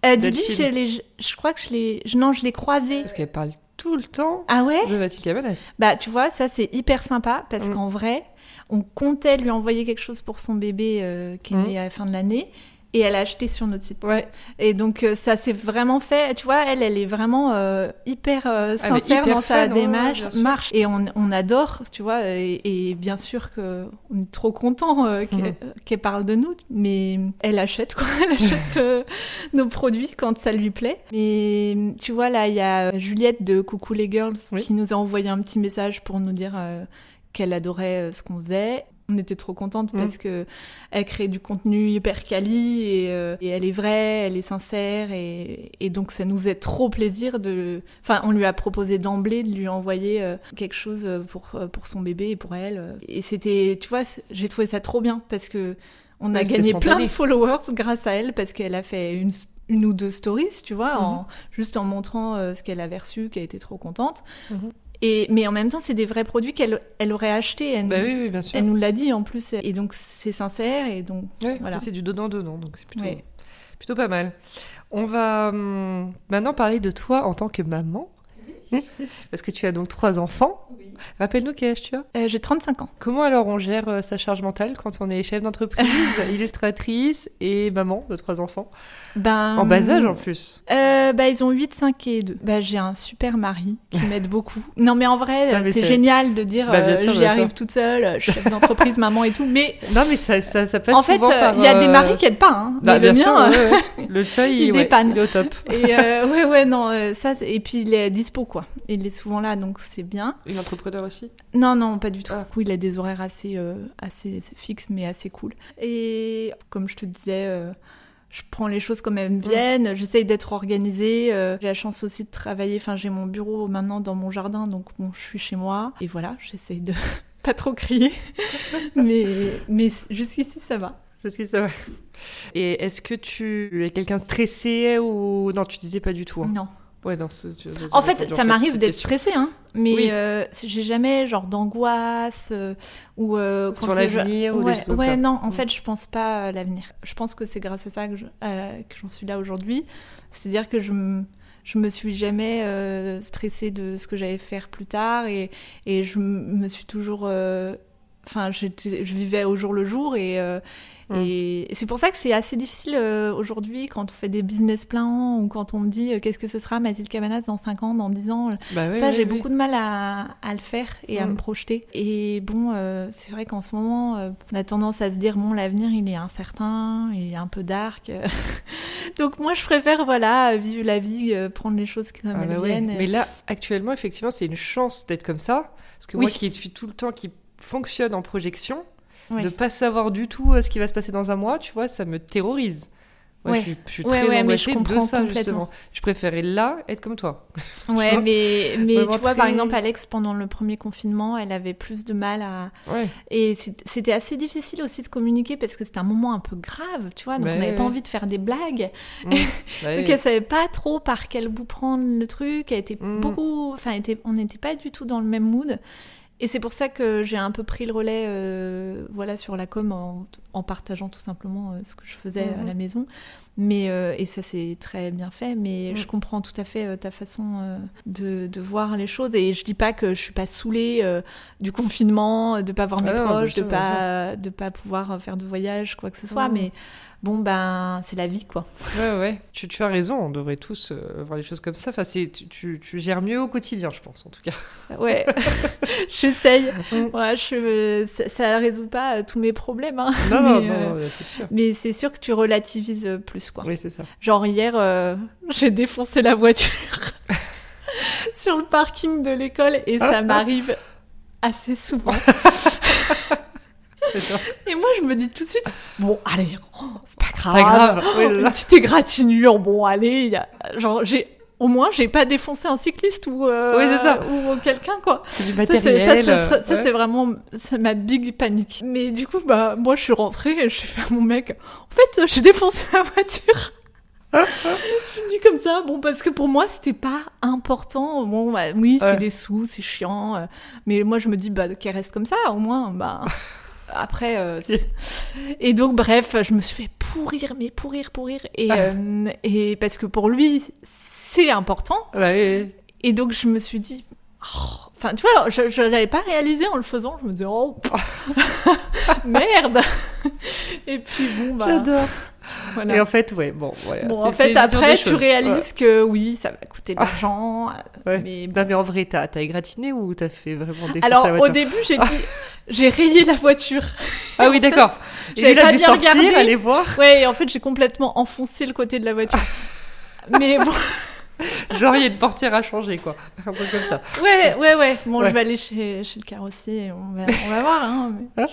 Didi, je, je, crois que je l'ai... Non, je l'ai croisée. Parce qu'elle parle tout le temps ah ouais de Mathilde Cabanas. Bah, tu vois, ça c'est hyper sympa parce mm. qu'en vrai, on comptait lui envoyer quelque chose pour son bébé euh, qui est mm. né à la fin de l'année et elle a acheté sur notre site. Ouais. Et donc euh, ça s'est vraiment fait. Tu vois, elle, elle est vraiment euh, hyper euh, sincère dans sa démarche, marche. Et on, on, adore, tu vois. Et, bien sûr que on est trop content mhm. qu'elle parle de nous, mais elle achète quoi. Elle achète nos produits quand ça lui plaît. Mais tu vois là, il y a Juliette de Coucou les Girls qui nous a envoyé un petit message pour nous dire qu'elle adorait ce qu'on faisait on était trop contente parce mm. que elle crée du contenu hyper quali et, euh, et, elle est vraie, elle est sincère et, et, donc ça nous faisait trop plaisir de. Enfin, on lui a proposé d'emblée de lui envoyer euh, quelque chose pour euh, pour son bébé et pour elle. Et c'était, tu vois, j'ai trouvé ça trop bien parce que on a gagné plein de followers grâce à elle parce qu'elle a fait une une ou deux stories, tu vois, en, mm-hmm. juste en montrant ce qu'elle avait reçu, qu'elle était trop contente. Mm-hmm. Et, mais en même temps, c'est des vrais produits qu'elle elle aurait achetés. Elle, bah oui, oui, bien sûr. elle nous l'a dit en plus. Et donc, c'est sincère. Et donc, voilà. C'est du dedans-dedans. Donc, c'est plutôt, plutôt pas mal. On va hum, maintenant parler de toi en tant que maman. Parce que tu as donc trois enfants. Rappelle-nous quel âge tu as euh, J'ai 35 ans. Comment alors on gère euh, sa charge mentale quand on est chef d'entreprise, illustratrice et maman de trois enfants? Ben, En bas âge en plus euh, bah, Ils ont 8, 5 et 2. Bah, j'ai un super mari qui m'aide beaucoup. Non mais en vrai, c'est génial de dire bah, j'y arrive toute seule, chef d'entreprise, maman et tout. Mais non mais ça, ça, ça passe En fait, il y a des maris qui aident pas. Hein, bah, bien le mien, le tien, il, dépanne. il est au top. Et ouais, ouais, non, ça, et puis il est dispo quoi. Il est souvent là, donc c'est bien. Une entrepreneur aussi? Non, non, pas du tout. Ah. il a des horaires assez, euh, assez fixes, mais assez cool. Et comme je te disais, euh, je prends les choses comme elles me mm. viennent. J'essaye d'être organisée. Euh, j'ai la chance aussi de travailler. Enfin, j'ai mon bureau maintenant dans mon jardin, donc bon, je suis chez moi. Et voilà, j'essaye de pas trop crier. mais, mais jusqu'ici, ça va. Jusqu'ici, ça va. Et est-ce que tu es quelqu'un stressé ou non Tu disais pas du tout. Hein. Non. Ouais, non, en fait, ça m'arrive d'être stressée, hein, mais euh, j'ai jamais genre d'angoisse euh, ou euh, sur l'avenir ou ouais, des choses ouais ça. non, en mm. fait, je pense pas à l'avenir. Je pense que c'est grâce à ça que j'en suis là aujourd'hui. C'est-à-dire que je me je me suis jamais stressée de ce que j'allais faire plus tard et, et je me suis toujours enfin je, je, vivais au jour le jour et, euh, mm. et c'est pour ça que c'est assez difficile euh, aujourd'hui quand on fait des business plans ou quand on me dit euh, qu'est-ce que ce sera Mathilde Cabanas dans 5 ans, dans 10 ans. Bah ça j'ai beaucoup de mal à, à, le faire et à mm. me projeter. Et bon, c'est vrai qu'en ce moment on a tendance à se dire bon l'avenir il est incertain, il est un peu dark. Donc moi je préfère voilà vivre la vie, prendre les choses comme ah elles bah viennent. Mais là actuellement effectivement c'est une chance d'être comme ça parce que moi qui suis tout le temps qui fonctionne en projection, de de pas savoir du tout euh, ce qui va se passer dans un mois, tu vois, ça me terrorise. Ouais, Je, suis, très ouais, angoissée de ça, justement. Je préférais là être comme toi. Ouais, mais, mais tu vois, par exemple, Alex, pendant le premier confinement, elle avait plus de mal à. Et c'était assez difficile aussi de communiquer parce que c'était un moment un peu grave, tu vois. Donc, on n'avait pas envie de faire des blagues. Mmh. donc, elle savait pas trop par quel bout prendre le truc. Elle était mmh. beaucoup. Enfin, était... on n'était pas du tout dans le même mood. Et c'est pour ça que j'ai un peu pris le relais euh, voilà, sur la com en, en partageant tout simplement euh, ce que je faisais à Mhm. la maison. Mais, euh, et ça, c'est très bien fait. Mais Mhm. je comprends tout à fait euh, ta façon euh, de, de voir les choses. Et je dis pas que je suis pas saoulée du confinement, de pas voir mes Ah non, proches, sûr, de pas, de pas pouvoir faire de voyage, quoi que ce soit. Mhm. Mais bon, ben, c'est la vie, quoi. Ouais, ouais. Tu, tu as raison, on devrait tous euh, voir les choses comme ça. Enfin, tu, tu, tu gères mieux au quotidien, je pense, en tout cas. Ouais, j'essaye. Mm. Ouais, je, ça, ça résout pas euh, tous mes problèmes. hein. Non, non, Mais, non, euh, c'est sûr. Mais c'est sûr que tu relativises euh, plus, quoi. Oui, c'est ça. Genre hier, euh, j'ai défoncé la voiture sur le parking de l'école et ça m'arrive assez souvent. C'est. Et moi, je me dis tout de suite, bon, allez, oh, c'est pas grave. Pas grave. Oui, c'est Une petite égratignure, bon, allez, il y a- genre, j'ai... Au moins, j'ai pas défoncé un cycliste ou, euh, Oui, c'est ça. ou quelqu'un, quoi. C'est du Ça, c'est, matériel. ça, euh, ça, ouais. c'est vraiment c'est ma big panique. Mais du coup, bah, moi, je suis rentrée et j'ai fait à mon mec, en fait, j'ai défoncé la voiture. je dis comme ça, bon, parce que pour moi, c'était pas important. Bon, bah, oui, c'est Ouais. des sous, c'est chiant. euh, mais moi, je me dis, bah, qu'elle reste comme ça, au moins, bah. Après, euh, et donc bref, je me suis fait pourrir, mais pourrir, pourrir, et, euh, et parce que pour lui, c'est important, Ouais, et donc je me suis dit, oh, enfin tu vois, je je l'avais pas réalisé en le faisant, je me disais oh merde. Et puis bon bah. J'adore. Voilà. Et en fait, ouais, bon, voilà. Bon, en fait, après, des tu réalises que oui, ça va coûter de l'argent. Ouais. Mais Non, mais en vrai, t'as, t'as égratigné ou t'as fait vraiment défoncer Alors, la au début, j'ai dit, j'ai rayé la voiture. Ah oui, d'accord. Pas dû bien sortir, regardé. aller voir. Ouais, et en fait, j'ai complètement enfoncé le côté de la voiture. Mais bon, Genre, il y a une portière à changer, quoi. Un truc comme ça. ouais, ouais, ouais. Bon, Ouais. je vais aller chez, chez le carrossier, et on va, on va voir. Hein, mais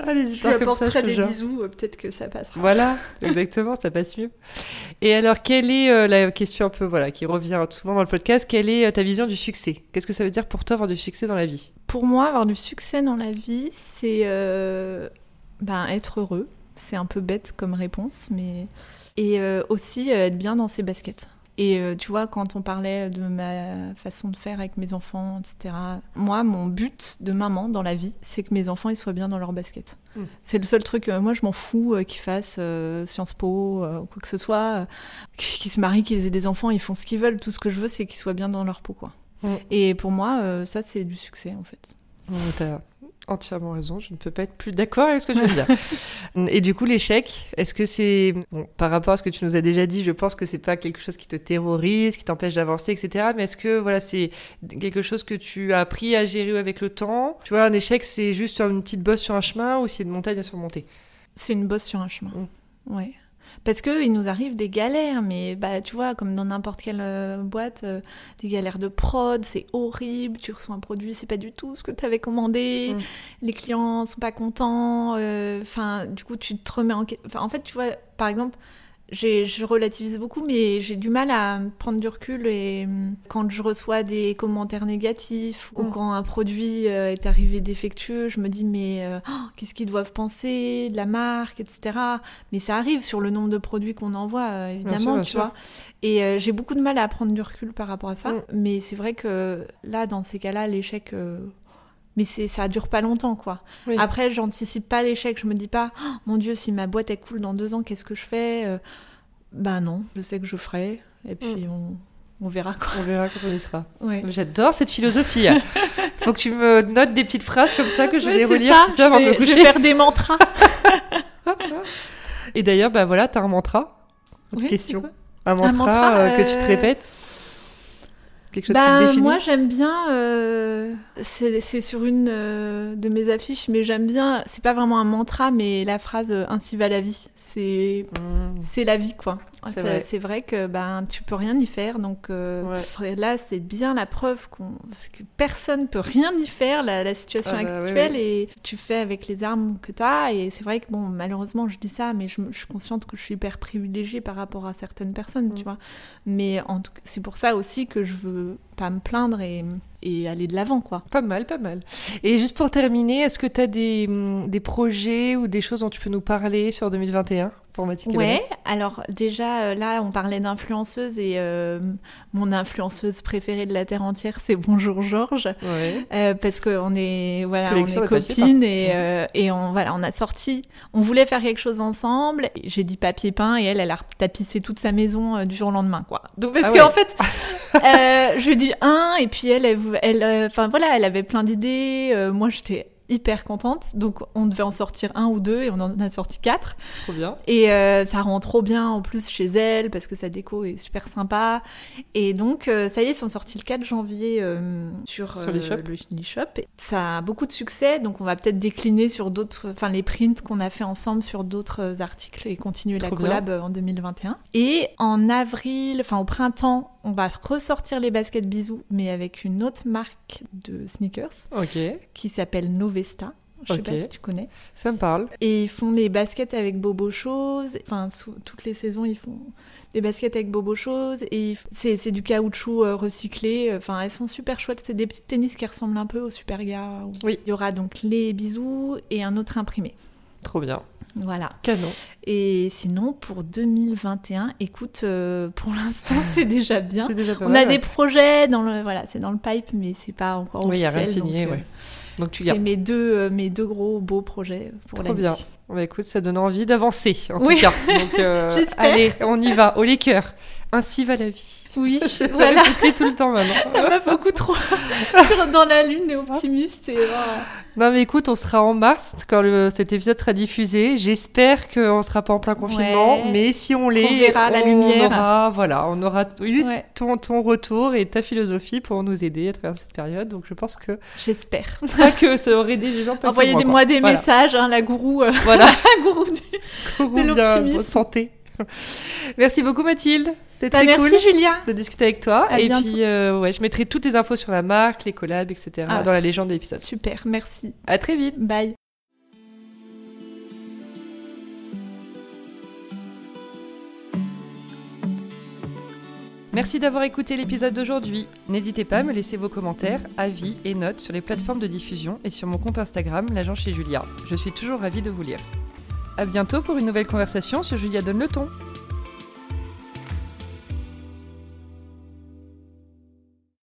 Ah, les je lui histoires comme ça, je des jure. bisous, euh, peut-être que ça passera. Voilà, exactement, ça passe mieux. Et alors, quelle est euh, la question un peu, voilà, qui revient souvent dans le podcast, quelle est euh, ta vision du succès? Qu'est-ce que ça veut dire pour toi avoir du succès dans la vie? Pour moi, avoir du succès dans la vie, c'est euh, ben, être heureux. C'est un peu bête comme réponse, mais. Et euh, aussi euh, être bien dans ses baskets. Et euh, tu vois, quand on parlait de ma façon de faire avec mes enfants, etc., moi, mon but de maman dans la vie, c'est que mes enfants ils soient bien dans leurs baskets. Mm. C'est le seul truc. euh, moi, je m'en fous euh, qu'ils fassent Sciences Po ou quoi que ce soit, qu'ils se marient, qu'ils aient des enfants, ils font ce qu'ils veulent. Tout ce que je veux, c'est qu'ils soient bien dans leur peau, quoi. Mm. Et pour moi, ça, c'est du succès, en fait. Entièrement raison, je ne peux pas être plus d'accord avec ce que tu veux dire. Et du coup, l'échec, est-ce que c'est. Bon, par rapport à ce que tu nous as déjà dit, je pense que c'est pas quelque chose qui te terrorise, qui t'empêche d'avancer, etc. Mais est-ce que voilà, c'est quelque chose que tu as appris à gérer avec le temps? Tu vois, un échec, c'est juste une petite bosse sur un chemin ou c'est une montagne à surmonter? C'est une bosse sur un chemin. Mm. Ouais. Parce que il nous arrive des galères, mais bah tu vois, comme dans n'importe quelle euh, boîte, euh, des galères de prod, c'est horrible. Tu reçois un produit, c'est pas du tout ce que tu avais commandé. Mm. Les clients sont pas contents. euh, Enfin, du coup, tu te remets en. que- Enfin, en fait, tu vois, par exemple. Je relativise beaucoup, mais j'ai du mal à prendre du recul et hum, quand je reçois des commentaires négatifs ou Mm. quand un produit euh, est arrivé défectueux, je me dis mais euh, oh, qu'est-ce qu'ils doivent penser de la marque, etc. Mais ça arrive sur le nombre de produits qu'on envoie, euh, évidemment, sûr, bien tu sûr. vois. Et euh, j'ai beaucoup de mal à prendre du recul par rapport à ça. Mm. Mais c'est vrai que là, dans ces cas-là, l'échec. euh, Mais c'est, ça dure pas longtemps, quoi. Oui. Après, j'anticipe pas l'échec. Je me dis pas, Oh, mon Dieu, si ma boîte est cool dans deux ans, qu'est-ce que je fais Euh, Bah non, je sais que je ferai. Et puis on, on verra, quoi. On verra quand on y sera. Ouais. J'adore cette philosophie. Faut que tu me notes des petites phrases comme ça que je Ouais, vais relire ça, tout ça avant je de me je vais faire des mantras. Et d'ailleurs, bah voilà, t'as un mantra. Autre Oui, question. Un mantra, mantra, euh, que tu te euh, répètes Quelque chose qui Bah, te définit moi j'aime bien, euh, c'est c'est sur une euh, de mes affiches, mais j'aime bien, c'est pas vraiment un mantra, mais la phrase euh, Ainsi va la vie. C'est Mmh. c'est la vie quoi. C'est vrai. Que ben tu peux rien y faire, donc euh, Ouais. là c'est bien la preuve qu'on parce que personne peut rien y faire la, la situation Ah bah, actuelle et tu fais avec les armes que tu as et c'est vrai que bon malheureusement je dis ça, mais je, suis consciente que je suis hyper privilégiée par rapport à certaines personnes, Mm. tu vois. Mais en tout cas, c'est pour ça aussi que je veux pas me plaindre et, et aller de l'avant, quoi. Pas mal, pas mal. Et juste pour terminer, est-ce que tu as des, hum, des projets ou des choses dont tu peux nous parler sur 2021 pour Mathilde Ouais, alors déjà euh, là on parlait d'influenceuse et euh, mon influenceuse préférée de la terre entière c'est Bonjour Georges Ouais. euh, parce qu'on est voilà on est copines et, euh, et on voilà on a sorti on voulait faire quelque chose ensemble j'ai dit papier peint et elle elle a tapissé toute sa maison du jour au lendemain quoi donc parce Ah qu'en ouais. fait euh, je lui un et puis elle elle euh, enfin voilà elle avait plein d'idées euh, moi j'étais hyper contente donc on devait en sortir un ou deux et on en a sorti quatre Trop bien. et euh, ça rend trop bien en plus chez elle parce que sa déco est super sympa. Et donc euh, ça y est, ils sont sortis le 4 janvier euh, sur, Sur les le shop. Ça a beaucoup de succès, donc on va peut-être décliner sur d'autres, enfin les prints qu'on a fait ensemble sur d'autres articles et continuer la Trop collab en 2021. Et en avril, enfin au printemps, on va ressortir les baskets bisous, mais avec une autre marque de sneakers qui s'appelle Novesta. Je sais pas si tu connais. ça me parle. Et ils font les baskets avec Bobo Chose. Enfin, sous- toutes les saisons, ils font des baskets avec Bobo Chose. Et c'est du caoutchouc euh, recyclé. Enfin, elles sont super chouettes. C'est des petits tennis qui ressemblent un peu au Superga. Oui. Il y aura donc les bisous et un autre imprimé. Trop bien. Voilà. Canon. Et sinon, pour 2021, écoute, euh, pour l'instant, c'est déjà bien. C'est déjà pas On mal, a ouais. des projets dans le, voilà, c'est dans le pipe, mais c'est pas encore Oui, il n'y a rien officiel, signé, donc, euh, ouais. Donc tu C'est mes deux, euh, mes deux gros beaux projets pour Trop l'année. bien. Bah, écoute, ça donne envie d'avancer, en Oui. tout cas. Donc, euh, J'espère. allez, on y va, au les cœurs. Ainsi va la vie. Oui, voilà. tout le temps maintenant. Ça m'a beaucoup trop sur dans la lune et optimiste et voilà. Non mais écoute, on sera en mars quand le, cet épisode sera diffusé. J'espère qu'on sera pas en plein confinement, Ouais. mais si on l'est, Qu'on verra la on lumière. aura, voilà, on aura eu Ouais. ton, ton retour et ta philosophie pour nous aider à travers cette période. Donc je pense que J'espère. que ça aurait aidé les gens. pas que moi, Envoyez-moi des Voilà. messages, hein, la gourou, euh, Voilà, la gourou du... Courons de l'optimisme. santé. Merci beaucoup Mathilde, c'était Bah, très merci cool Julia. de discuter avec toi. À et bientôt. puis euh, ouais, je mettrai toutes les infos sur la marque, les collabs, etc. Ah. dans la légende de l'épisode. Super, merci. À très vite. Bye. Merci d'avoir écouté l'épisode d'aujourd'hui. N'hésitez pas à me laisser vos commentaires, avis et notes sur les plateformes de diffusion et sur mon compte Instagram, l'agent chez Julia. Je suis toujours ravie de vous lire. À bientôt pour une nouvelle conversation sur Julia Donne le ton.